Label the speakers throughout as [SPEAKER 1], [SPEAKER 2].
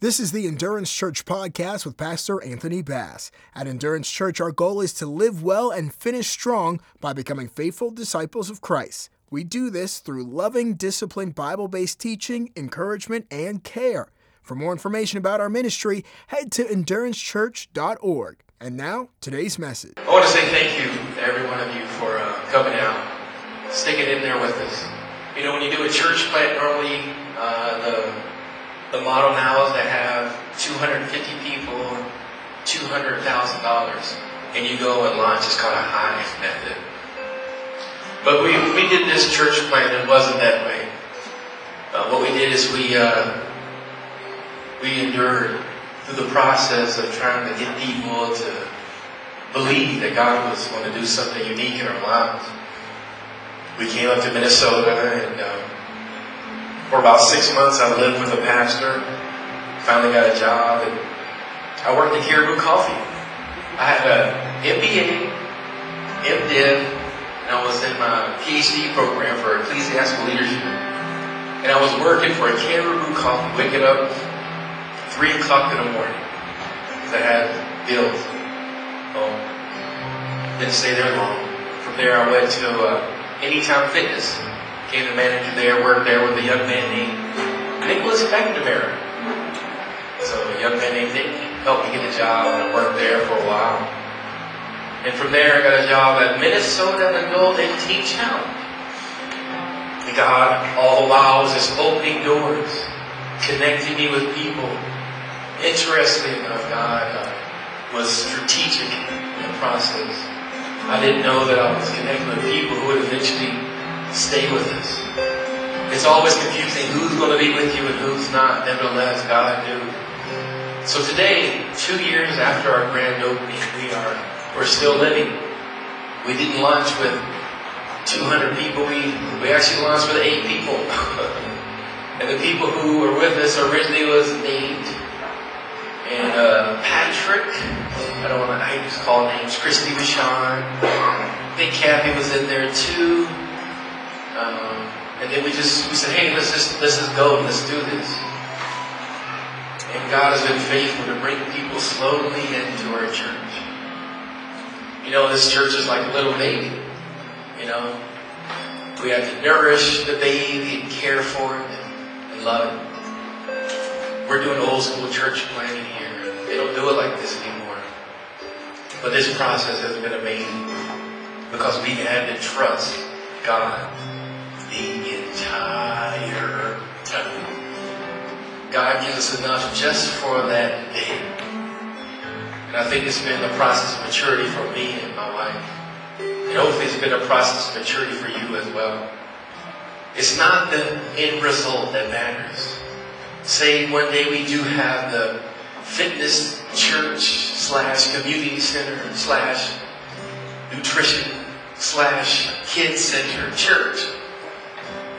[SPEAKER 1] This is the Endurance Church podcast with Pastor Anthony Bass. At Endurance Church, our goal is to live well and finish strong by becoming faithful disciples of Christ. We do this through loving, disciplined, Bible based teaching, encouragement, and care. For more information about our ministry, head to endurancechurch.org. And now, today's message.
[SPEAKER 2] I want to say thank you to every one of you for uh, coming out, sticking in there with us. You know, when you do a church plant, normally uh, the the model now is to have 250 people, $200,000, and you go and launch. It's called a Hive method. But we, we did this church plant, it wasn't that way. Uh, what we did is we, uh, we endured through the process of trying to get people to believe that God was going to do something unique in our lives. We came up to Minnesota and uh, for about six months, I lived with a pastor. Finally got a job, and I worked at Caribou Coffee. I had a MBA, MDiv, and I was in my PhD program for ecclesiastical leadership. And I was working for a Caribou Coffee, waking up three o'clock in the morning because I had bills. Um, didn't stay there long. From there, I went to uh, Anytime Fitness Became the manager there, worked there with a young man named Nicholas McNamara. So a young man named Nick helped me get a job and I worked there for a while. And from there I got a job at Minnesota Adult Teen Challenge. And God, all the while, was just opening doors, connecting me with people. Interestingly enough, God uh, was strategic in the process. I didn't know that I was connecting with people who would eventually stay with us. It's always confusing who's going to be with you and who's not. Nevertheless, God knew. So today, two years after our grand opening, we are we're still living. We didn't launch with 200 people. We we actually launched with eight people. and the people who were with us originally was Nate and uh, Patrick. I don't want to. I just call names. Christy. I think Kathy was in there too. Um, and then we just we said, hey, let's just let's just go, let's do this. And God has been faithful to bring people slowly into our church. You know, this church is like a little baby. You know, we have to nourish the baby and care for it and, love it. We're doing old school church planning here. They don't do it like this anymore. But this process has been amazing because we had to trust God the entire time. God gives us enough just for that day. And I think it's been a process of maturity for me and my wife. And hopefully it's been a process of maturity for you as well. It's not the end result that matters. Say one day we do have the fitness church slash community center slash nutrition slash kids center church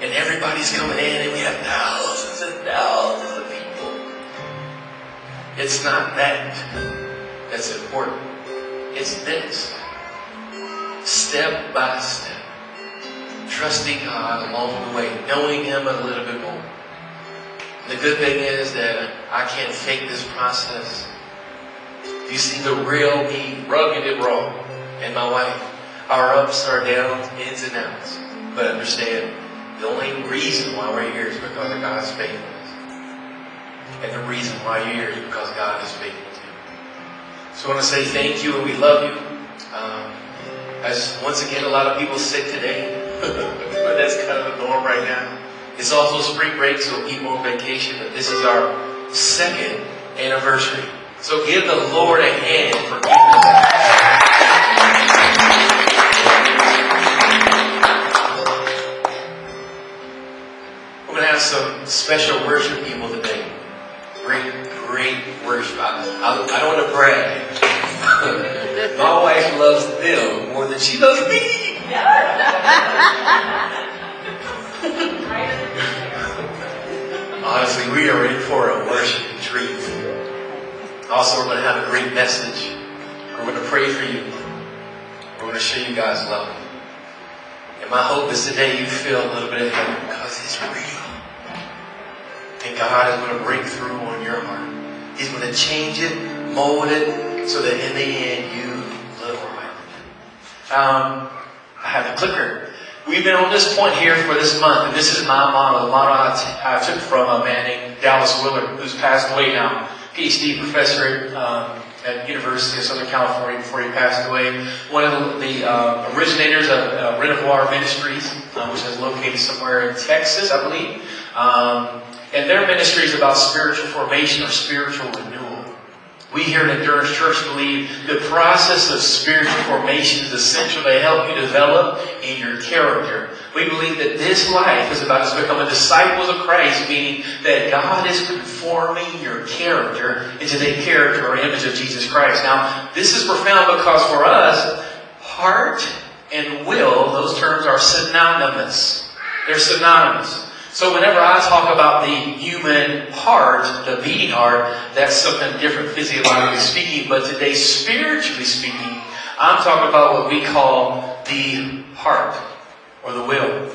[SPEAKER 2] and everybody's coming in, and we have thousands and thousands of people. It's not that that's important. It's this. Step by step. Trusting God along the way, knowing Him a little bit more. The good thing is that I can't fake this process. You see the real me, rugged and raw, and my wife. Our ups, our downs, ins and outs. But understand, the only reason why we're here is because of God's faithfulness. And the reason why you're here is because God is faithful to you. So I want to say thank you and we love you. Um, as once again, a lot of people sick today, but that's kind of the norm right now. It's also spring break, so people on vacation, but this is our second anniversary. So give the Lord a hand for keeping us. Special worship people today. Great, great worship. I, I, I don't want to brag. My wife loves them more than she loves me. Honestly, we are in for a worship treat. Also, we're going to have a great message. We're going to pray for you. We're going to show you guys love. And my hope is today you feel a little bit of heaven because it's real. God is going to break through on your heart. He's going to change it, mold it, so that in the end you live right. Um, I have the clicker. We've been on this point here for this month, and this is my motto. The motto I, t- I took from a man named Dallas Willard, who's passed away now, PhD professor um, at University of Southern California before he passed away. One of the, uh, originators of uh, Ministries, uh, which is located somewhere in Texas, I believe. Um, and their ministry is about spiritual formation or spiritual renewal. We here at Endurance Church believe the process of spiritual formation is essential to help you develop in your character. We believe that this life is about us becoming disciples of Christ, meaning that God is conforming your character into the character or image of Jesus Christ. Now, this is profound because for us, heart and will, those terms are synonymous. They're synonymous. So whenever I talk about the human heart, the beating heart, that's something different physiologically speaking. But today, spiritually speaking, I'm talking about what we call the heart or the will.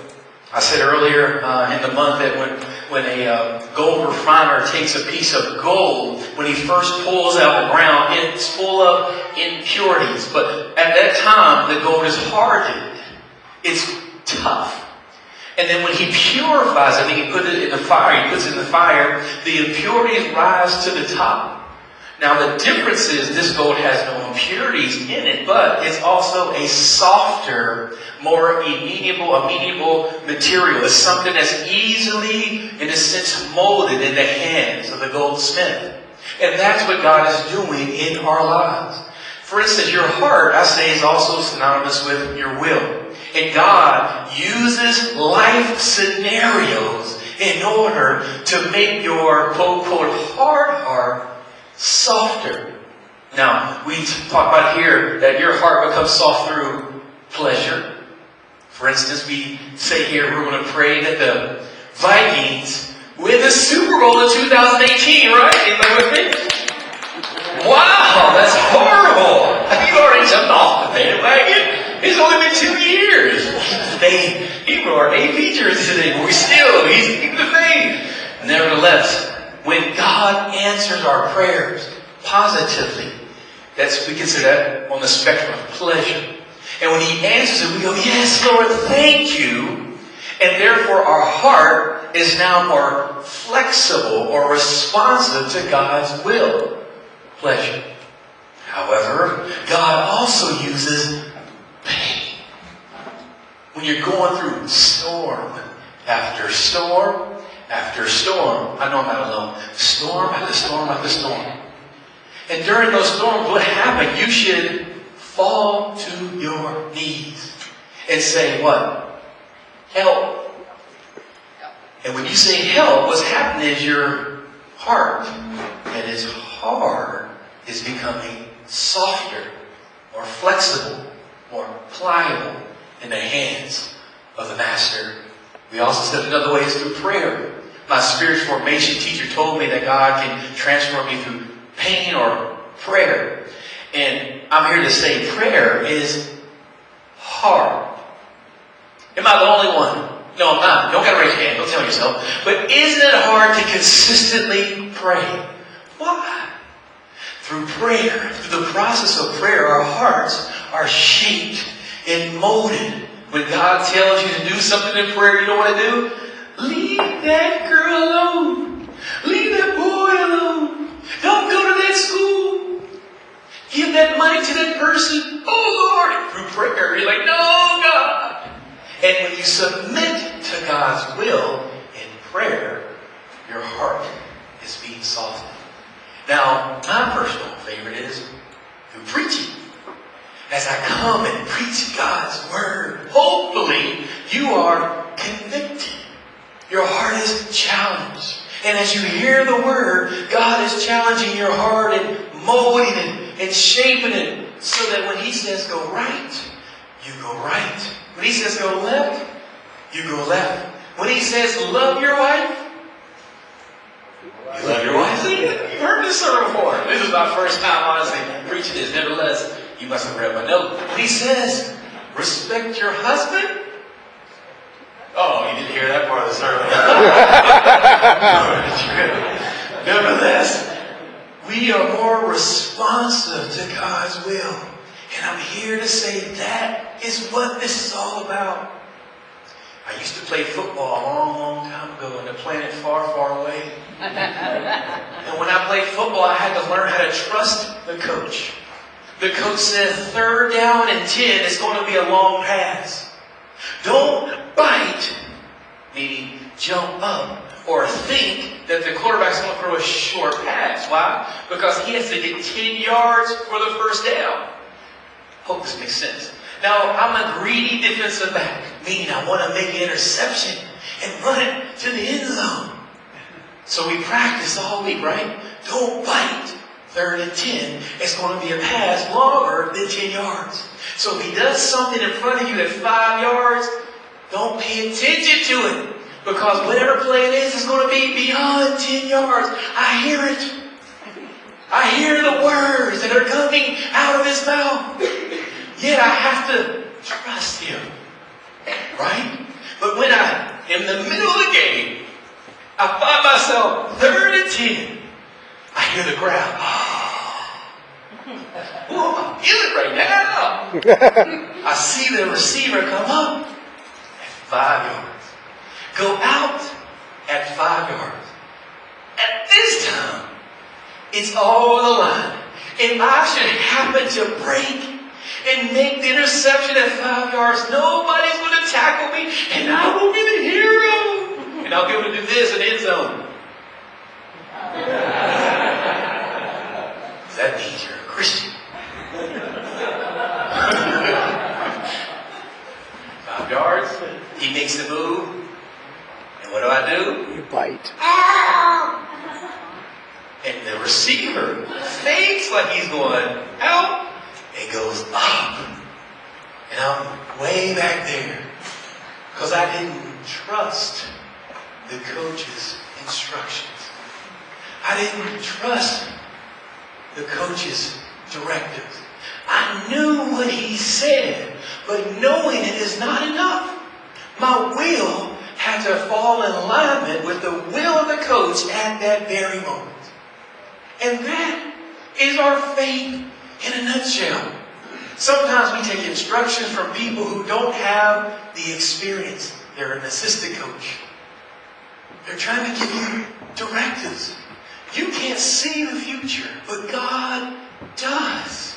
[SPEAKER 2] I said earlier uh, in the month that when when a uh, gold refiner takes a piece of gold, when he first pulls out the ground, it's full of impurities. But at that time, the gold is hardened. It's tough. And then when he purifies it, he puts it in the fire, he puts it in the fire, the impurities rise to the top. Now the difference is this gold has no impurities in it, but it's also a softer, more amenable, amenable material. It's something that's easily, in a sense, molded in the hands of the goldsmith. And that's what God is doing in our lives. For instance, your heart, I say, is also synonymous with your will. And God uses life scenarios in order to make your quote unquote hard heart softer. Now, we talk about here that your heart becomes soft through pleasure. For instance, we say here we're going to pray that the Vikings win the Super Bowl in 2018, right? Anybody with me? Wow, that's horrible. You already jumped off the bandwagon. It's only been two years. They, he wore our AP jersey today, but we still, he's the thing. Nevertheless, when God answers our prayers positively, that's we consider that on the spectrum of pleasure. And when He answers it, we go, Yes, Lord, thank you. And therefore our heart is now more flexible or responsive to God's will. Pleasure. However, God also uses pain. When you're going through storm after storm after storm, I know I'm not alone, storm after storm after storm. And during those storms, what happened? You should fall to your knees and say, what? Help. And when you say help, what's happening is your heart that is hard is becoming softer, more flexible, more pliable in the hands of the Master. We also said another way is through prayer. My spiritual formation teacher told me that God can transform me through pain or prayer. And I'm here to say prayer is hard. Am I the only one? No, I'm not. Don't gotta raise your hand. Don't tell yourself. But isn't it hard to consistently pray? Why? Through prayer, through the process of prayer, our hearts are shaped and molded. When God tells you to do something in prayer you don't want to do, leave that girl alone. Leave that boy alone. Don't go to that school. Give that money to that person. Oh Lord, through prayer, you're like, no, God. And when you submit to God's will in prayer, your heart is being softened. Now, my personal favorite is through preaching. As I come and preach God's word, hopefully you are convicted. Your heart is challenged. And as you hear the word, God is challenging your heart and molding it and shaping it so that when He says go right, you go right. When He says go left, you go left. When He says love your wife, you love your wife. See, you've heard this sermon before. This is my first time, honestly, preaching this. Nevertheless, you must have read my note. He says respect your husband, Oh, you didn't hear that part of the sermon. Nevertheless, We are more responsive to God's will. And I'm here to say that is what this is all about. I used to play football a long, long time ago in a planet far, far away. and when I played football, I had to learn how to trust the coach. The coach said, third down and 10 is going to be a long pass. Don't bite, meaning jump up or think that the quarterback's going to throw a short pass. Why? Because he has to get 10 yards for the first down. Hope this makes sense. Now, I'm a greedy defensive back, meaning I want to make an interception and run it to the end zone. So we practice all week, right? Don't bite. Third and 10, it's going to be a pass longer than 10 yards. So if he does something in front of you at 5 yards, don't pay attention to it. Because whatever play it is, is going to be beyond 10 yards. I hear it. I hear the words that are coming out of his mouth. Yet I have to trust him. Right? But when I am in the middle of the game, I find myself third and 10. I hear the crowd. Ah. Oh, I feel it right now. I see the receiver come up at five yards, go out at five yards. At this time, it's all on the line. If I should happen to break and make the interception at five yards, nobody's going to tackle me, and I will be the hero. And I'll be able to do this in the end zone. that means you're a Christian. Five yards, he makes the move, and what do I do?
[SPEAKER 1] You bite.
[SPEAKER 2] And the receiver fakes like he's going out and goes up. And I'm way back there because I didn't trust the coach's instructions. I didn't trust the coach's directives. I knew what he said, but knowing it is not enough. My will had to fall in alignment with the will of the coach at that very moment. And that is our faith in a nutshell. Sometimes we take instructions from people who don't have the experience. They're an assistant coach. They're trying to give you directives. You can't see the future, but God does.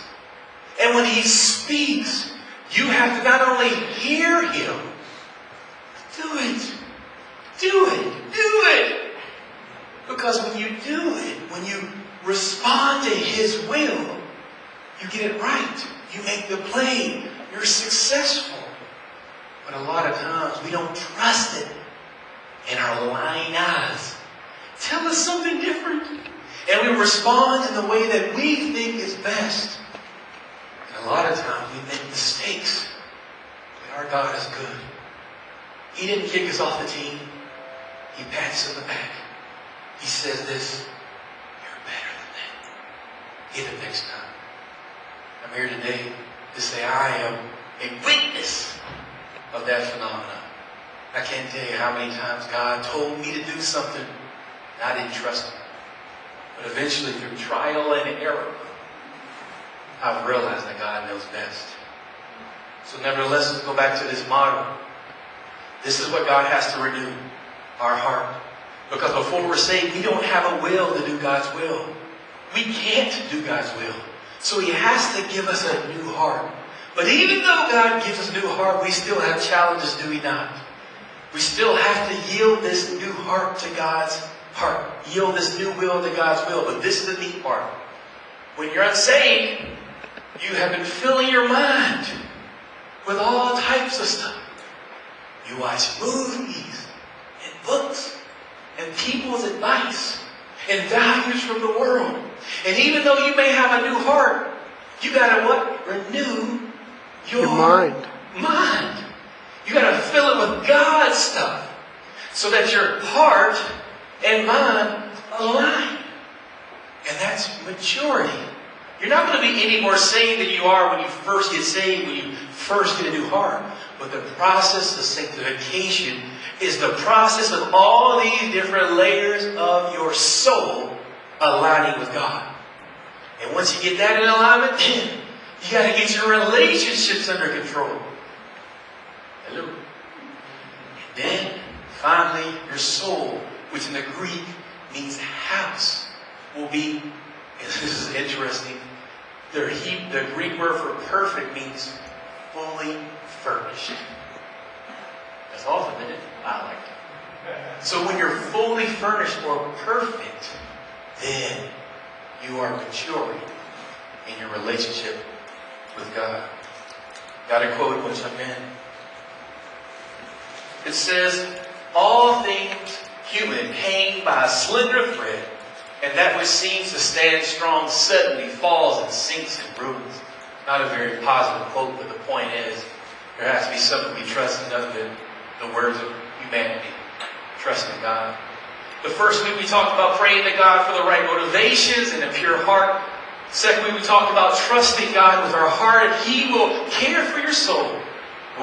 [SPEAKER 2] And when He speaks, you have to not only hear Him, do it. Do it. Do it. Because when you do it, when you respond to His will, you get it right. You make the play. You're successful. But a lot of times we don't trust it. And our lying eyes tell us something different. And we respond in the way that we think is best. And a lot of times we make mistakes. But our God is good. He didn't kick us off the team. He pats us on the back. He says this, you're better than that. Get it next time. I'm here today to say I am a witness of that phenomenon. I can't tell you how many times God told me to do something and I didn't trust Him. But eventually, through trial and error, I've realized that God knows best. So nevertheless, let's go back to this model. This is what God has to renew our heart. Because before we're saved, we don't have a will to do God's will. We can't do God's will. So he has to give us a new heart. But even though God gives us a new heart, we still have challenges, do we not? We still have to yield this new heart to God's heart. Yield this new will to God's will. But this is the neat part. When you're unsaved, you have been filling your mind with all types of stuff. You watch movies and books and people's advice and values from the world. And even though you may have a new heart, you gotta what? Renew your,
[SPEAKER 1] Your mind.
[SPEAKER 2] Mind. You gotta fill it with God's stuff so that your heart and mind align. And that's maturity. You're not going to be any more saved than you are when you first get saved, when you first get a new heart. But the process of sanctification is the process of all these different layers of your soul aligning with God. And once you get that in alignment, you got to get your relationships under control. Hello. And then, finally, your soul, which in the Greek means house, will be, and this is interesting, the, he, the Greek word for perfect means fully furnished. That's awesome, isn't it? I like it. So when you're fully furnished or perfect, then you are maturing in your relationship with God. Got a quote which I'm in. It says, All things human hang by a slender thread, and that which seems to stand strong suddenly falls and sinks and ruins. Not a very positive quote, but the point is, there has to be something we trust in other than the words of humanity. Trust in God. The first week we talked about praying to God for the right motivations and a pure heart. Second week we talked about trusting God with our heart and He will care for your soul.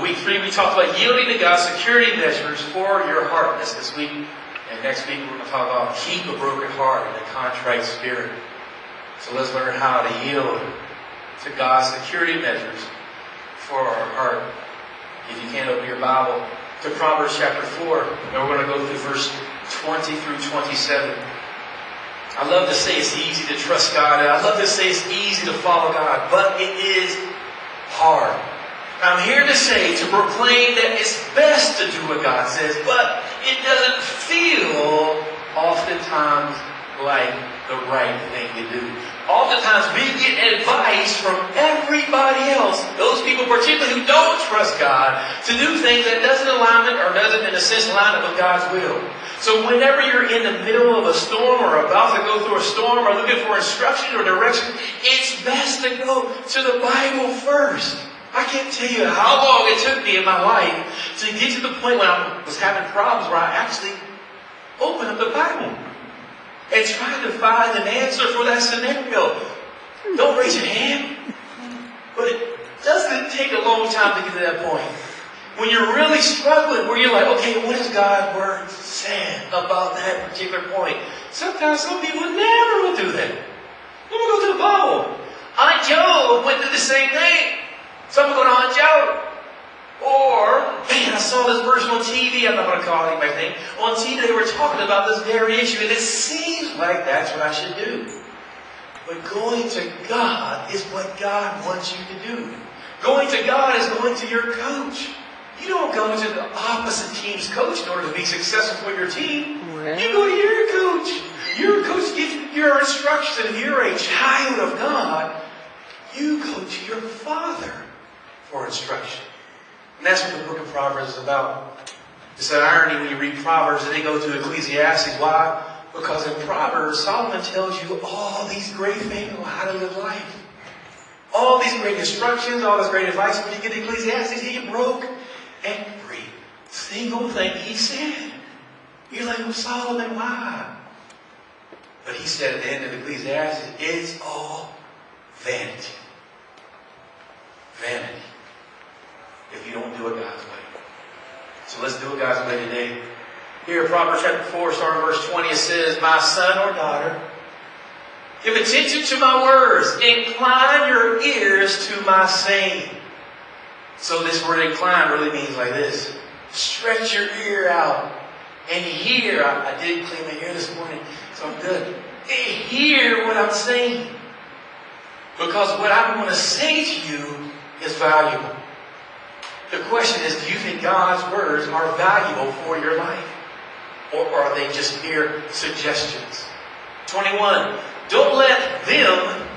[SPEAKER 2] Week three we talked about yielding to God security measures for your heart. That's this week. And next week we're going to talk about keep a broken heart and a contrite spirit. So let's learn how to yield to God's security measures for our heart. If you can't open your Bible to Proverbs chapter 4, and we're going to go through verse 20 through 27. I love to say it's easy to trust God, I love to say it's easy to follow God, but it is hard. I'm here to say, to proclaim that it's best to do what God says, but it doesn't feel oftentimes like the right thing to do. Oftentimes we get advice from everybody else, those people particularly who don't trust God, to do things that doesn't align or doesn't in a sense line up with God's will. So whenever you're in the middle of a storm or about to go through a storm or looking for instruction or direction, it's best to go to the Bible first. I can't tell you how long it took me in my life to get to the point when I was having problems where I actually opened up the Bible and trying to find an answer for that scenario. Don't raise your hand. But it doesn't take a long time to get to that point. When you're really struggling, where you're like, okay, what does God's word say about that particular point? Sometimes some people never will do that. Let me go to the Bible. Aunt Joe went through the same thing. Some go to Aunt Joe. Or, man, I saw this person on TV, I'm not going to call it anything. On TV, they were talking about this very issue, and it seems like that's what I should do. But going to God is what God wants you to do. Going to God is going to your coach. You don't go to the opposite team's coach in order to be successful for your team. You go to your coach. Your coach gives you your instructions. If you're a child of God, you go to your father for instruction. And that's what the book of Proverbs is about. It's an irony when you read Proverbs and they go to Ecclesiastes. Why? Because in Proverbs, Solomon tells you all these great things about how to live life. All these great instructions, all this great advice. When you get to Ecclesiastes, he broke every single thing he said. You're like, well, Solomon, why? But he said at the end of Ecclesiastes, it's all vanity. Vanity if you don't do it God's way. So let's do it God's way today. Here, Proverbs chapter 4, starting verse 20, it says, My son or daughter, give attention to my words. Incline your ears to my saying. So this word incline really means like this. Stretch your ear out and hear. I, I did clean my ear this morning, so I'm good. And hear what I'm saying. Because what I'm going to say to you is valuable. The question is, do you think God's words are valuable for your life? Or are they just mere suggestions? 21. Don't let them,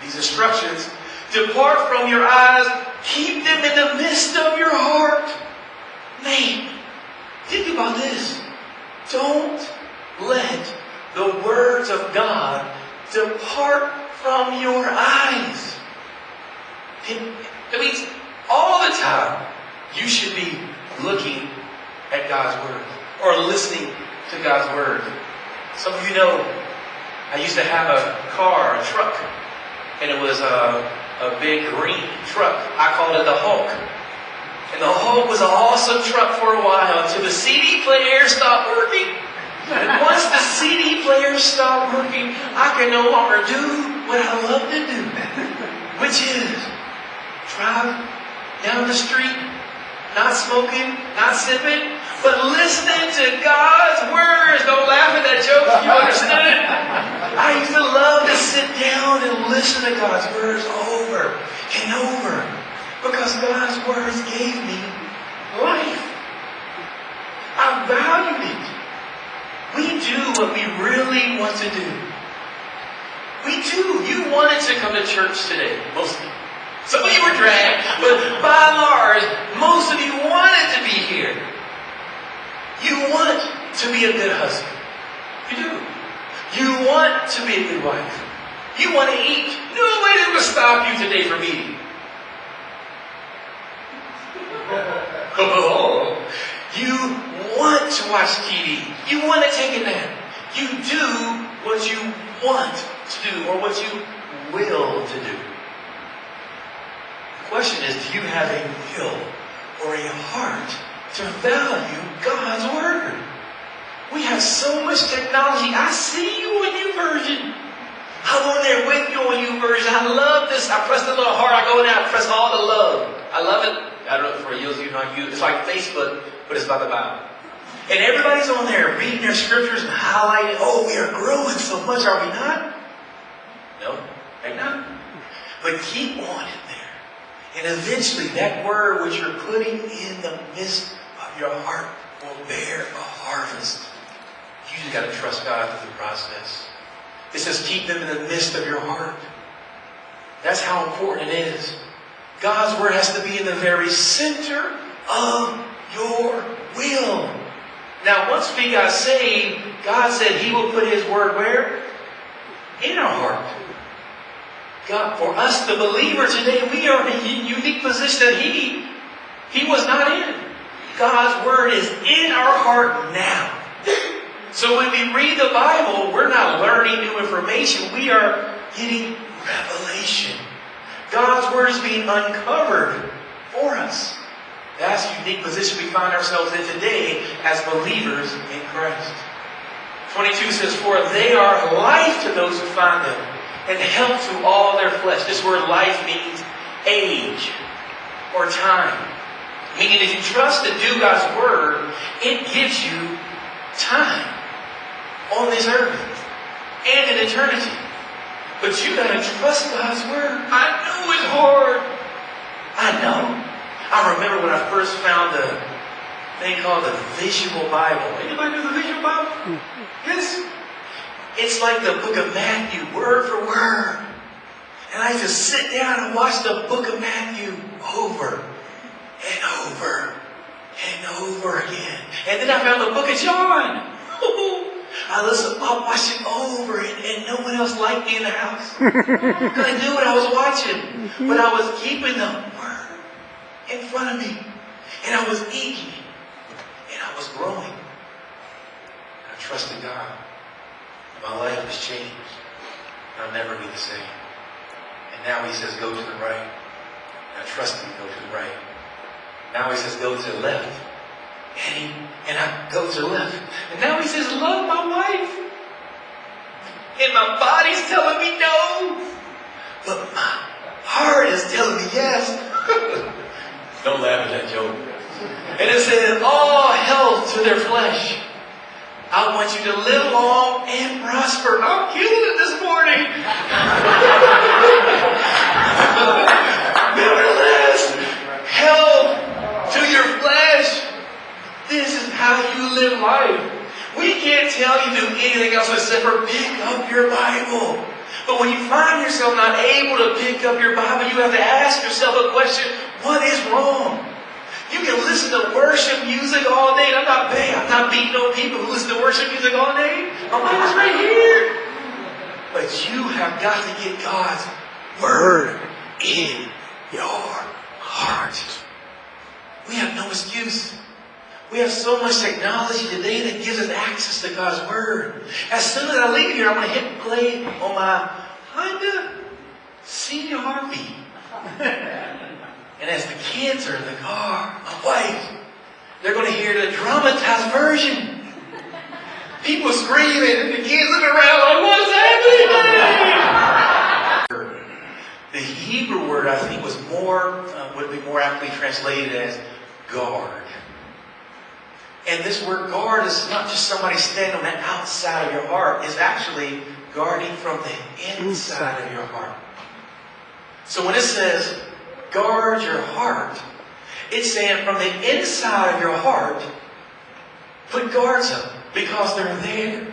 [SPEAKER 2] these instructions, depart from your eyes. Keep them in the midst of your heart. Man, think about this. Don't let the words of God depart from your eyes. It, it means all the time you should be looking at God's Word or listening to God's Word. Some of you know I used to have a car, a truck, and it was a, a big green truck. I called it the Hulk. And the Hulk was an awesome truck for a while until the CD player stopped working. And once the CD player stopped working, I could no longer do what I love to do, which is drive down the street, not smoking, not sipping, but listening to God's words. Don't laugh at that joke, if you understand? It. I used to love to sit down and listen to God's words over and over because God's words gave me life. I valued it. We do what we really want to do. We do. You wanted to come to church today, most you. Some of you were dragged, but by and large, most of you wanted to be here. You want to be a good husband. You do. You want to be a good wife. You want to eat. Nobody will stop you today from eating. Oh, you want to watch TV. You want to take a nap. You do what you want to do or what you will to do. Question is, do you have a will or a heart to value God's Word? We have so much technology. I see you in on YouVersion. I'm on there with you on YouVersion. I love this. I press the little heart. I go in there. I press all the love. I love it. I don't know for you, you know, you. It's like Facebook, but it's about the Bible. And everybody's on there reading their scriptures and highlighting. Oh, we are growing so much, are we not? No, right not. But keep on there. And eventually that word which you're putting in the midst of your heart will bear a harvest. You just got to trust God through the process. It says keep them in the midst of your heart. That's how important it is. God's word has to be in the very center of your will. Now, once we got saved, God said He will put His word where? In our heart. God, for us, the believer today, we are in a unique position that He He was not in. God's word is in our heart now. So when we read the Bible, we're not learning new information. We are getting revelation. God's word is being uncovered for us. That's the unique position we find ourselves in today as believers in Christ. 22 says, For they are life to those who find them, and health to all their flesh. This word life means age or time. Meaning if you trust to do God's word, it gives you time on this earth and in eternity. But you gotta trust God's word. I know it's hard. I know. I remember when I first found the thing called the Visual Bible. Anybody know the Visual Bible? Hmm. Yes. It's like the book of Matthew, word for word. And I just sit down and watch the book of Matthew over and over and over again. And then I found the book of John. I listened, I watched it over and, and no one else liked me in the house. Because I knew what I was watching. But I was keeping the word in front of me. And I was eating it. And I was growing. And I trusted God. My life has changed. I'll never be the same. And now he says, go to the right. Now trust me, go to the right. Now he says, go to the left. And, he, and I go to the left. And now he says, love my wife. And my body's telling me no. But my heart is telling me yes. Don't laugh at that joke. And it says, all health to their flesh. I want you to live long and prosper. I'm killing it this morning. Nevertheless, health to your flesh. This is how you live life. We can't tell you to do anything else except for pick up your Bible. But when you find yourself not able to pick up your Bible, you have to ask yourself a question, what can listen to worship music all day. I'm not bad. I'm not beating on people who listen to worship music all day. My Bible's right here. But you have got to get God's word in your heart. We have no excuse. We have so much technology today that gives us access to God's Word. As soon as I leave here, I'm going to hit play on my Honda CRV. and as the kids are in the car, wife, they're going to hear the dramatized version. People screaming and the kids looking around like, what's happening? the Hebrew word, I think, was more, uh, would be more aptly translated as guard. And this word guard is not just somebody standing on the outside of your heart. It's actually guarding from the inside of your heart. So when it says guard your heart, it's saying from the inside of your heart, put guards up because they're there.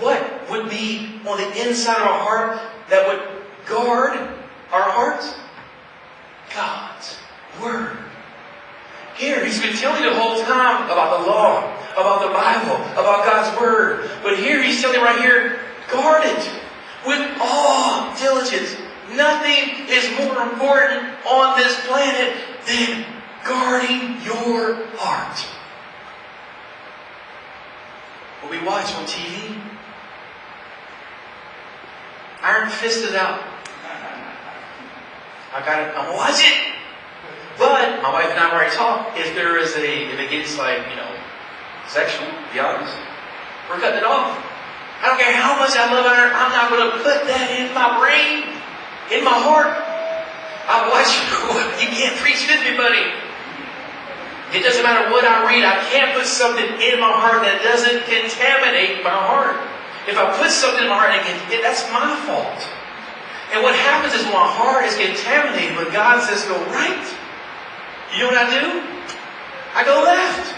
[SPEAKER 2] What would be on the inside of our heart that would guard our hearts? God's Word. Here, he's been telling you the whole time about the law, about the Bible, about God's Word. But here he's telling you right here, guard it with all diligence. Nothing is more important on this planet than guarding your heart. What we watch on TV, Iron Fist is out. I got it. I'm watch it. But my wife and I already talked. If there is a, if it gets like you know, sexual, be honest, we're cutting it off. I don't care how much I love her. I'm not to put that in my brain, in my heart. I watch you. You can't preach with me, buddy. It doesn't matter what I read. I can't put something in my heart that doesn't contaminate my heart. If I put something in my heart, that's my fault. And what happens is my heart is contaminated, but God says, go right. You know what I do? I go left.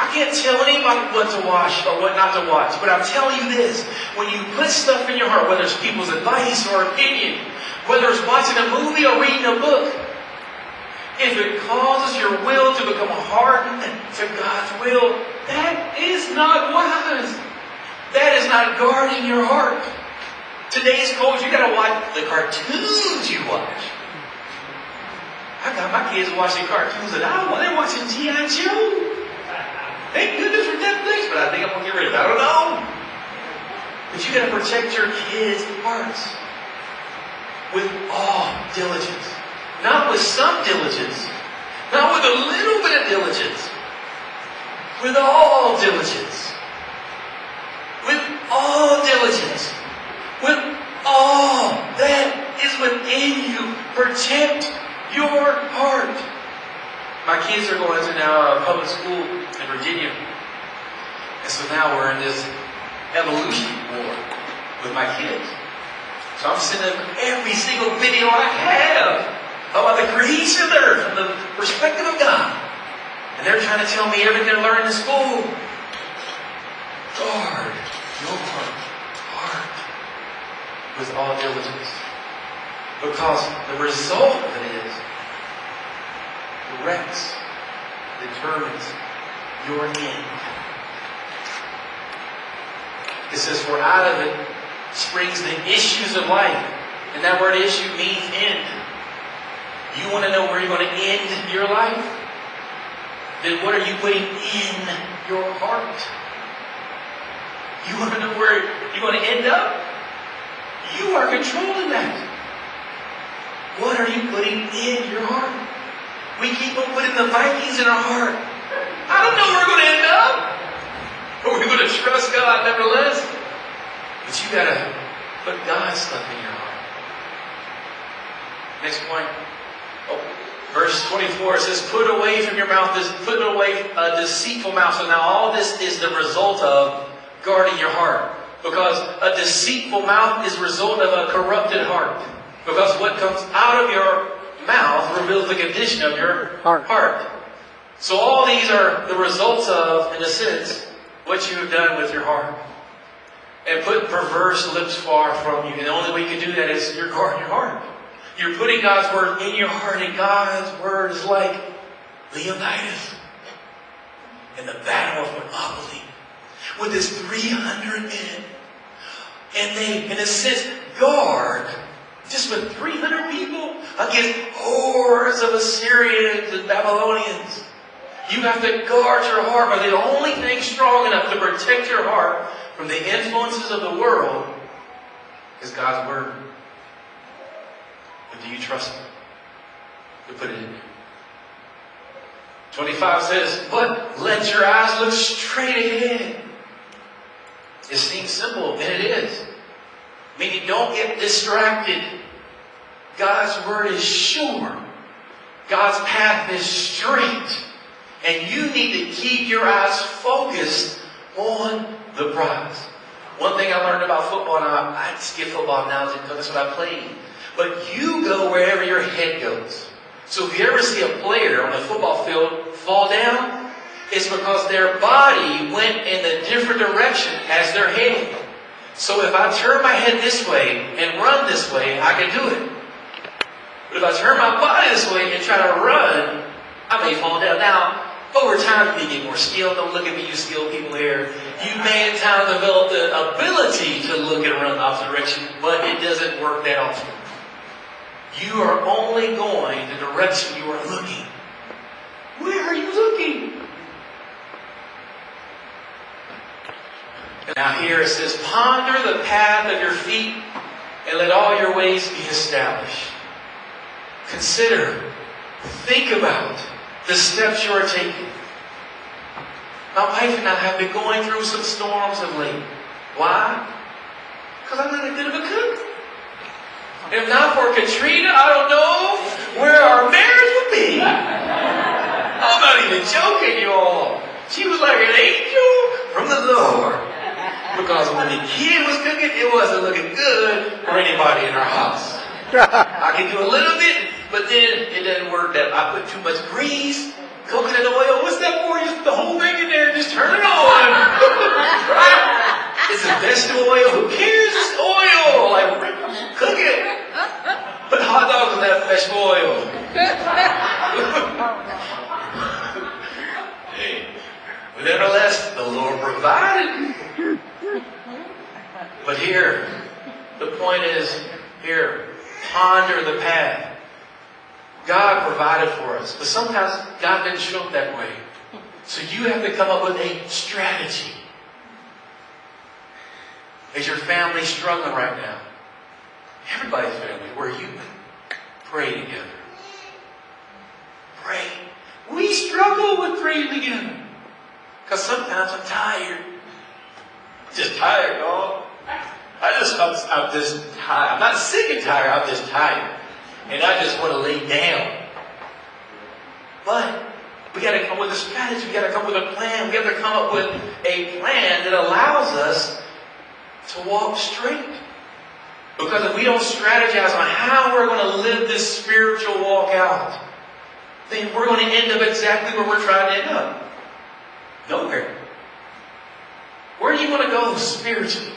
[SPEAKER 2] I can't tell anybody what to watch or what not to watch, but I'm telling you this. When you put stuff in your heart, whether it's people's advice or opinion, whether it's watching a movie or reading a book, if it causes your will to become hardened to God's will, that is not wise. That is not guarding your heart. Today's culture, you gotta watch the cartoons you watch. I got my kids watching cartoons that I want. They're watching G.I. Joe. Thank goodness for Netflix, but I think I'm gonna get rid of it. I don't know. But you gotta protect your kids' hearts with all diligence. Not with some diligence. Not with a little bit of diligence. With all diligence. With all diligence. With all that is within you. Protect your heart. My kids are going to now a public school in Virginia. And so now we're in this evolution war with my kids. So I'm sending them every single video I have about the creation of the earth from the perspective of God. And they're trying to tell me everything they're learning in school. Guard your heart with all diligence. Because the result of it is directs, determines your end. It says, For out of it springs the issues of life. And that word issue means end. You want to know where you're going to end your life? Then what are you putting in your heart? You want to know where you're going to end up? You are controlling that. What are you putting in your heart? We keep on putting the Vikings in our heart. I don't know where we're going to end up. But we're going to trust God nevertheless. But you got to put God's stuff in your heart. Next point. Oh, verse 24 it says, Put away from your mouth this, put away a deceitful mouth. So now all this is the result of guarding your heart. Because a deceitful mouth is result of a corrupted heart. Because what comes out of your mouth reveals the condition of your
[SPEAKER 1] Heart.
[SPEAKER 2] heart. So all these are the results of, in a sense, what you have done with your heart. And put perverse lips far from you. And the only way you can do that is you're guarding your heart. You're putting God's word in your heart, and God's word is like Leonidas in the battle of Thermopylae with his 300 men. And they, in a sense, guard just with 300 people against hordes of Assyrians and Babylonians. You have to guard your heart, but the only thing strong enough to protect your heart from the influences of the world is God's Word. But do you trust Him to put it in you? 25 says, but let your eyes look straight ahead. It seems simple, and it is. Meaning don't get distracted. God's word is sure. God's path is straight. And you need to keep your eyes focused on the prize. One thing I learned about football, and I, I skip football now because that's what I played. But you go wherever your head goes. So if you ever see a player on the football field fall down, it's because their body went in a different direction as their head. So if I turn my head this way and run this way, I can do it. But if I turn my body this way and try to run, I may fall down. Now, over time, you get more skill. Don't look at me, you skilled people here. You may in time develop the ability to look and run the opposite direction, but it doesn't work that often. You are only going the direction you are looking. Where are you looking? Now here it says, ponder the path of your feet and let all your ways be established. Consider, think about the steps you are taking. My wife and I have been going through some storms of late. Why? Because I'm not a good of a cook. If not for Katrina, I don't know where our marriage would be. I'm not even joking, y'all. She was like an angel from the Lord. Because when the kid was cooking, it wasn't looking good for anybody in our house. I can do a little bit, but then it doesn't work that I put too much grease, coconut oil. What's that for? You the whole thing in there and just turn it on. right? It's a vegetable oil. Who cares? It's oil. Like, cook it. Put hot dogs in that vegetable oil. hey, but nevertheless, the Lord provided. But here, the point is, here, ponder the path. God provided for us, but sometimes God didn't show up that way. So you have to come up with a strategy. Is your family struggling right now? Everybody's family, where you pray together. Pray. We struggle with praying together. Because sometimes I'm tired. Just tired, dog. I just, I'm, I'm just tired. I'm not sick and tired, I'm just tired. And I just want to lay down. But we got to come with a strategy. We got to come up with a plan. We have to come up with a plan that allows us to walk straight. Because if we don't strategize on how we're going to live this spiritual walk out, then we're going to end up exactly where we're trying to end up. Nowhere. Where do you want to go spiritually?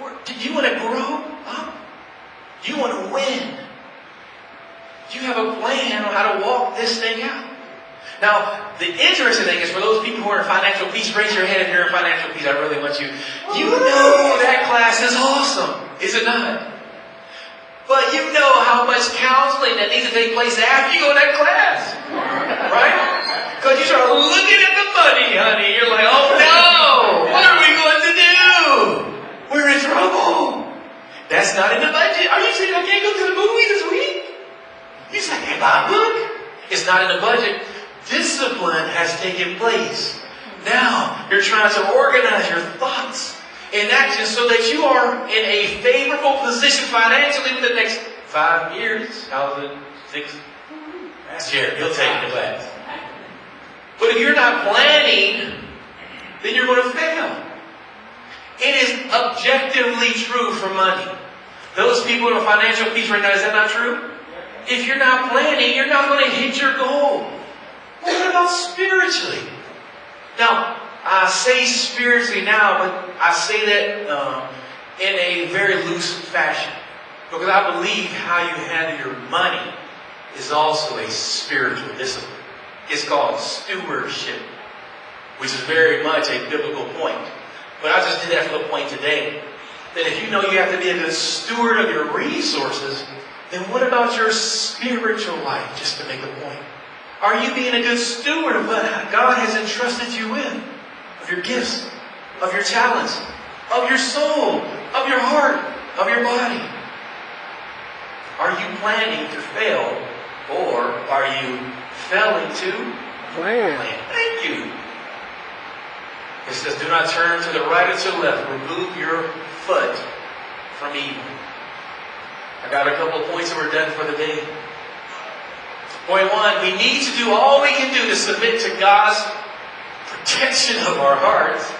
[SPEAKER 2] Where, do you want to grow up? Do you want to win? Do you have a plan on how to walk this thing out? Now, the interesting thing is for those people who are in financial peace, raise your hand if you're in financial peace. I really want you. You know that class is awesome, is it not? But you know how much counseling that needs to take place after you go to that class. Right? Because you start looking at the money, honey. You're like, oh no, what are we going to do? We're in trouble. That's not in the budget. Are you saying I can't go to the movies this week? You say, hey, buy a book. It's not in the budget. Discipline has taken place. Now you're trying to organize your thoughts and actions so that you are in a favorable position financially for the next five years. How's it? Six? Ask Jared. He'll take the class. But if you're not planning, then you're going to fail. It is objectively true for money. Those people in a financial peace right now, is that not true? If you're not planning, you're not going to hit your goal. What about spiritually? Now, I say spiritually now, but I say that um, in a very loose fashion. Because I believe how you handle your money is also a spiritual discipline. It's called stewardship, which is very much a biblical point. But I just did that for the point today. That if you know you have to be a good steward of your resources, then what about your spiritual life, just to make a point? Are you being a good steward of what God has entrusted you with? Of your gifts, of your talents, of your soul, of your heart, of your body? Are you planning to fail or are you fell to
[SPEAKER 1] Plan.
[SPEAKER 2] plan. Thank you. It says, do not turn to the right or to the left. Remove your foot from evil. I got a couple of points and we're done for the day. Point one, we need to do all we can do to submit to God's protection of our hearts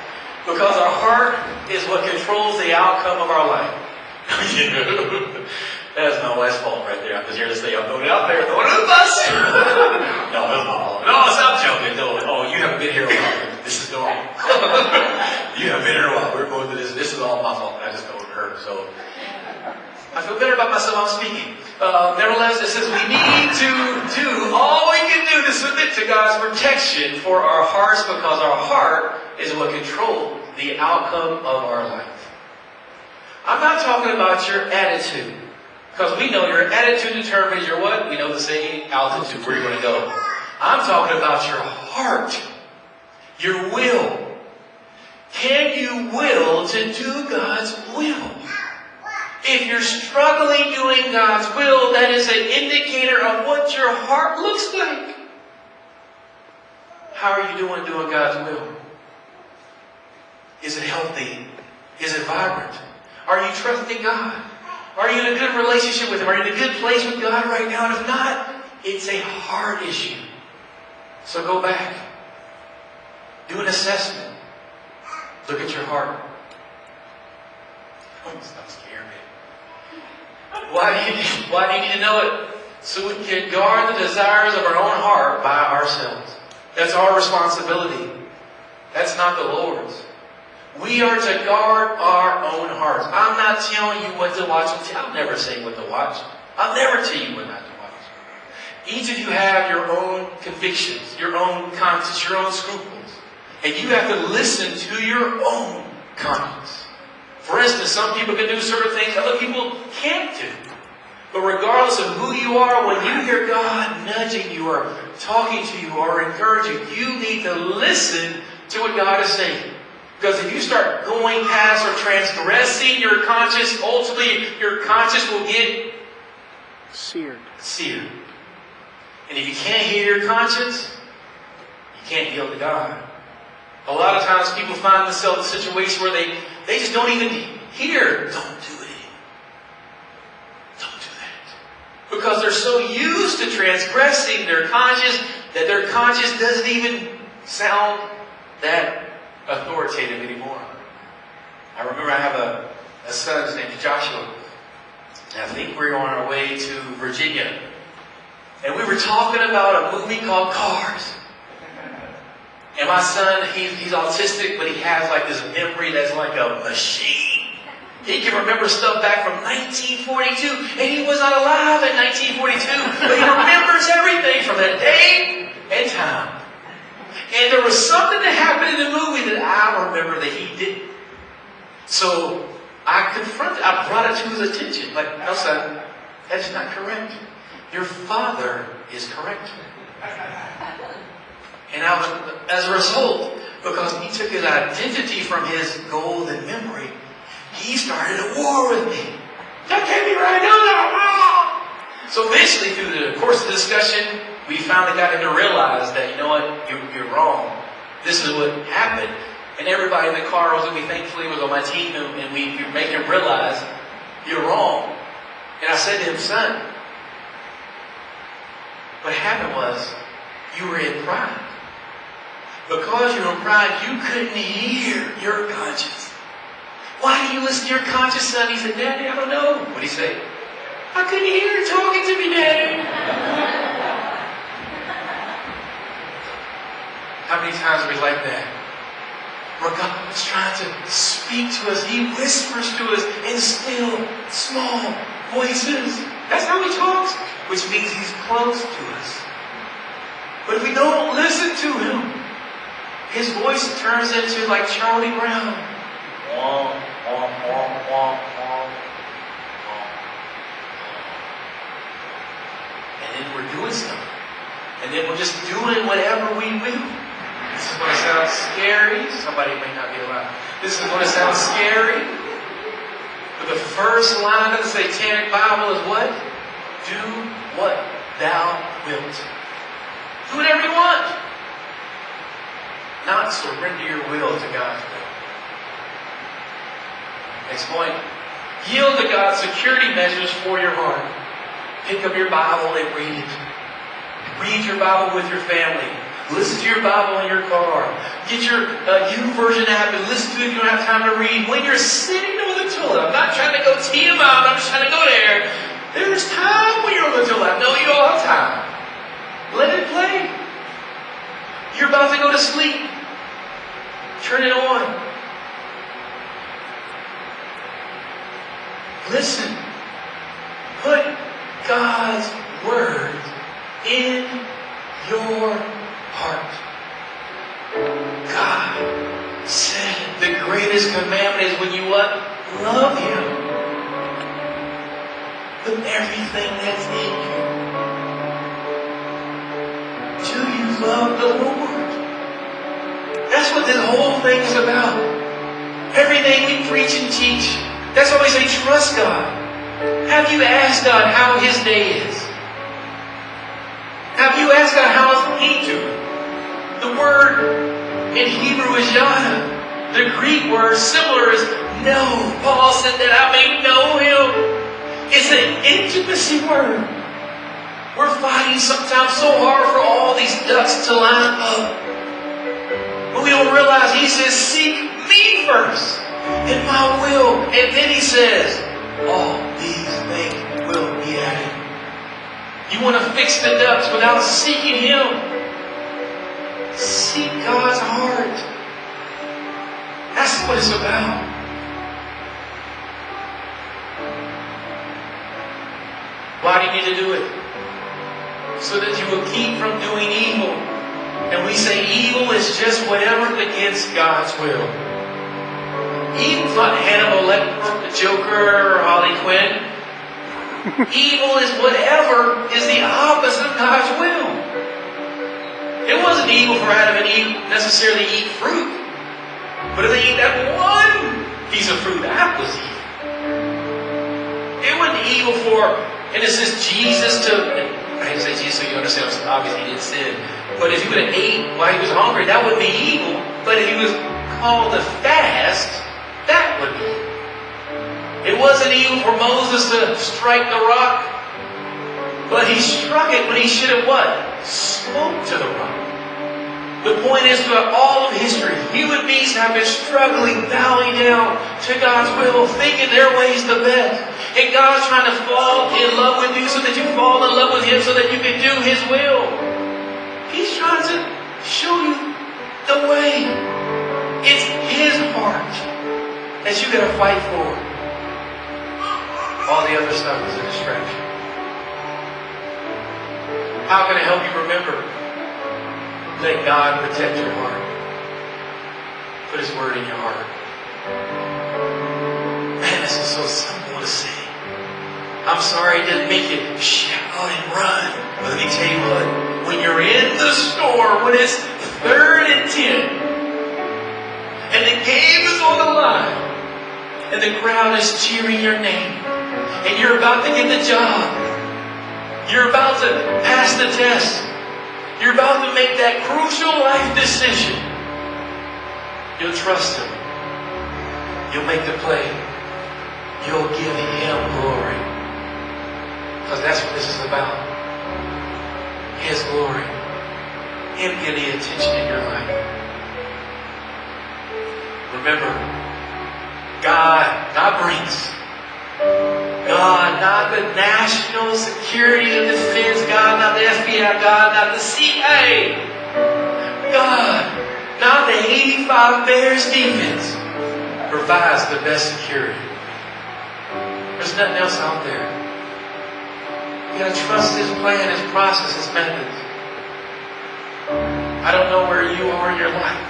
[SPEAKER 2] because our heart is what controls the outcome of our life. you know? That's my wife's fault right there. I'm just here to say I'm it out there, throwing the bus. no, that's my fault. No, stop joking. No, oh, you haven't been here a while. This is normal. you haven't been here a while. We're going through this. This is all my fault. I just told her. So I feel better about myself. I'm speaking. Uh, nevertheless, it says we need to do all we can do to submit to God's protection for our hearts because our heart is what controls the outcome of our life. I'm not talking about your attitude. Because we know your attitude determines your what? We know the saying, altitude, where you're going to go. I'm talking about your heart, your will. Can you will to do God's will? If you're struggling doing God's will, that is an indicator of what your heart looks like. How are you doing doing God's will? Is it healthy? Is it vibrant? Are you trusting God? Are you in a good relationship with Him? Are you in a good place with God right now? And if not, it's a heart issue. So go back. Do an assessment. Look at your heart. Oh, stop scaring me. Why do, you, why do you need to know it? So we can guard the desires of our own heart by ourselves. That's our responsibility. That's not the Lord's. We are to guard our own hearts. I'm not telling you what to watch. I'll never say what to watch. I'll never tell you what not to watch. Each of you have your own convictions, your own conscience, your own scruples. And you have to listen to your own conscience. For instance, some people can do certain things other people can't do. But regardless of who you are, when you hear God nudging you or talking to you or encouraging you, you need to listen to what God is saying. Because if you start going past or transgressing your conscience, ultimately your conscience will get
[SPEAKER 1] Seared.
[SPEAKER 2] seared. And if you can't hear your conscience, you can't yield to God. A lot of times people find themselves in a situation where they, they just don't even hear, don't do it. Don't do that. Because they're so used to transgressing their conscience that their conscience doesn't even sound that authoritative anymore. I remember I have a, a son, his name is Joshua. And I think we were on our way to Virginia. And we were talking about a movie called Cars. And my son, he, he's autistic, but he has like this memory that's like a machine. He can remember stuff back from 1942, and he was not alive in 1942, but he remembers everything from that day and time. And there was something that happened in the movie that I remember that he didn't. So I confronted, I brought it to his attention. Like, son, that's not correct. Your father is correct. And as a result, because he took his identity from his golden memory, he started a war with me. That can't be right. No, no, no. So eventually, through the course of the discussion, we finally got him to realize that, you know what, you're, you're wrong. This is what happened. And everybody in the car was with me, thankfully, was on my team, and, and we could make him realize, you're wrong. And I said to him, son, what happened was, you were in pride. Because you were pride, you couldn't hear your conscience. Why do you listen to your conscience, son? He said, Daddy, I don't know. What did he say? I couldn't hear you talking to me, Daddy. How many times are we like that? Where God is trying to speak to us. He whispers to us in still, small voices. That's how He talks, which means He's close to us. But if we don't listen to Him, His voice turns into like Charlie Brown. And then we're doing something. And then we're just doing whatever we will. This is going to sound scary. Somebody may not be alive. This is going to sound scary. But the first line of the Satanic Bible is what? Do what thou wilt. Do whatever you want. Not surrender your will to God's will. Next point. Yield to God's security measures for your heart. Pick up your Bible and read it. Read your Bible with your family. Listen to your Bible in your car. Get your uh, YouVersion app and listen to it if you don't have time to read. When you're sitting on the toilet, I'm not trying to go out, I'm just trying to go there. There's time when you're on the toilet. I know you don't have time. Let it play. You're about to go to sleep. Turn it on. Listen. Put God's Word in your heart. God said the greatest commandment is when you what? Love Him. With everything that's in you. Do you love the Lord? That's what this whole thing is about. Everything we preach and teach. That's why we say trust God. Have you asked God how His day is? Have you asked God how is He doing? The word in Hebrew is yada. The Greek word similar is know. Paul said that I may know Him. It's an intimacy word. We're fighting sometimes so hard for all these ducks to line up. But we don't realize He says, seek me first in my will. And then He says, all these things will be added. You want to fix the ducks without seeking Him. Seek God's heart. That's what it's about. Why do you need to do it? So that you will keep from doing evil. And we say evil is just whatever's against God's will. Evil's not Hannibal Lecter, the Joker, or Harley Quinn. evil is whatever is the opposite of God's will. It wasn't evil for Adam and Eve necessarily to eat fruit. But if they eat that one piece of fruit, that was evil. It wasn't evil for, and it says Jesus to, Didn't say Jesus so you understand, obviously he didn't sin. But if he would have ate while he was hungry, that wouldn't be evil. But if he was called to fast, that would be It wasn't evil for Moses to strike the rock, but he struck it when he should have what? Spoke to the rock. The point is, throughout all of history, human beings have been struggling, bowing down to God's will, thinking their way's the best. And God's trying to fall in love with you so that you fall in love with Him so that you can do His will. He's trying to show you the way. It's His heart that you got to fight for. All the other stuff is a distraction. How can I help you remember? Let God protect your heart. Put His Word in your heart. Man, this is so simple to say. I'm sorry it didn't make you shout and run. But let me tell you what. When you're in the store, when it's third and ten, and the game is on the line, and the crowd is cheering your name, and you're about to get the job, you're about to pass the test, you're about to make that crucial life decision. You'll trust Him. You'll make the play. You'll give Him glory. Because that's what this is about. His glory. Him getting attention in your life. Remember, God, not Brinks. God, not the national security and defense, God, not the FBI, God, not the CIA. God, not the 85 Bears defense, provides the best security. There's nothing else out there. You gotta trust His plan, His process, His methods. I don't know where you are in your life,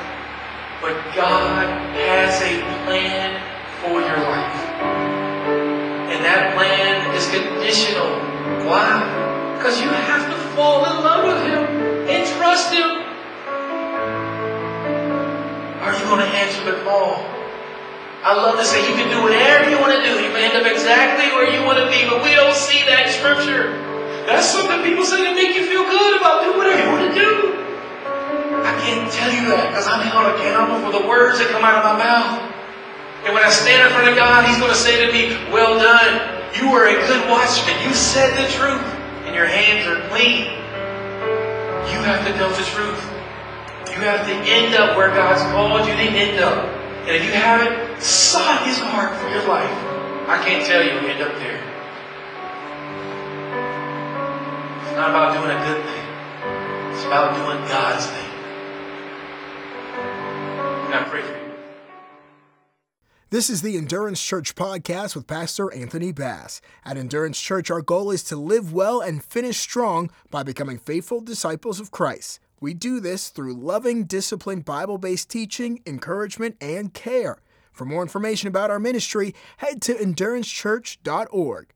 [SPEAKER 2] but God has a plan for your life. That plan is conditional. Why? Because you have to fall in love with Him and trust Him. Are you going to answer the call? I love to say you can do whatever you want to do. You can end up exactly where you want to be, but we don't see that Scripture. That's something people say to make you feel good about doing whatever you want to do. I can't tell you that because I'm held accountable for the words that come out of my mouth. And when I stand in front of God, He's going to say to me, Well done. You were a good watchman. You said the truth, and your hands are clean. You have to know the truth. You have to end up where God's called you to end up. And if you haven't sought His heart for your life, I can't tell you end up there. It's not about doing a good thing. It's about doing God's thing. I pray.
[SPEAKER 1] This is the Endurance Church podcast with Pastor Anthony Bass. At Endurance Church, our goal is to live well and finish strong by becoming faithful disciples of Christ. We do this through loving, disciplined, Bible based teaching, encouragement, and care. For more information about our ministry, head to endurancechurch.org.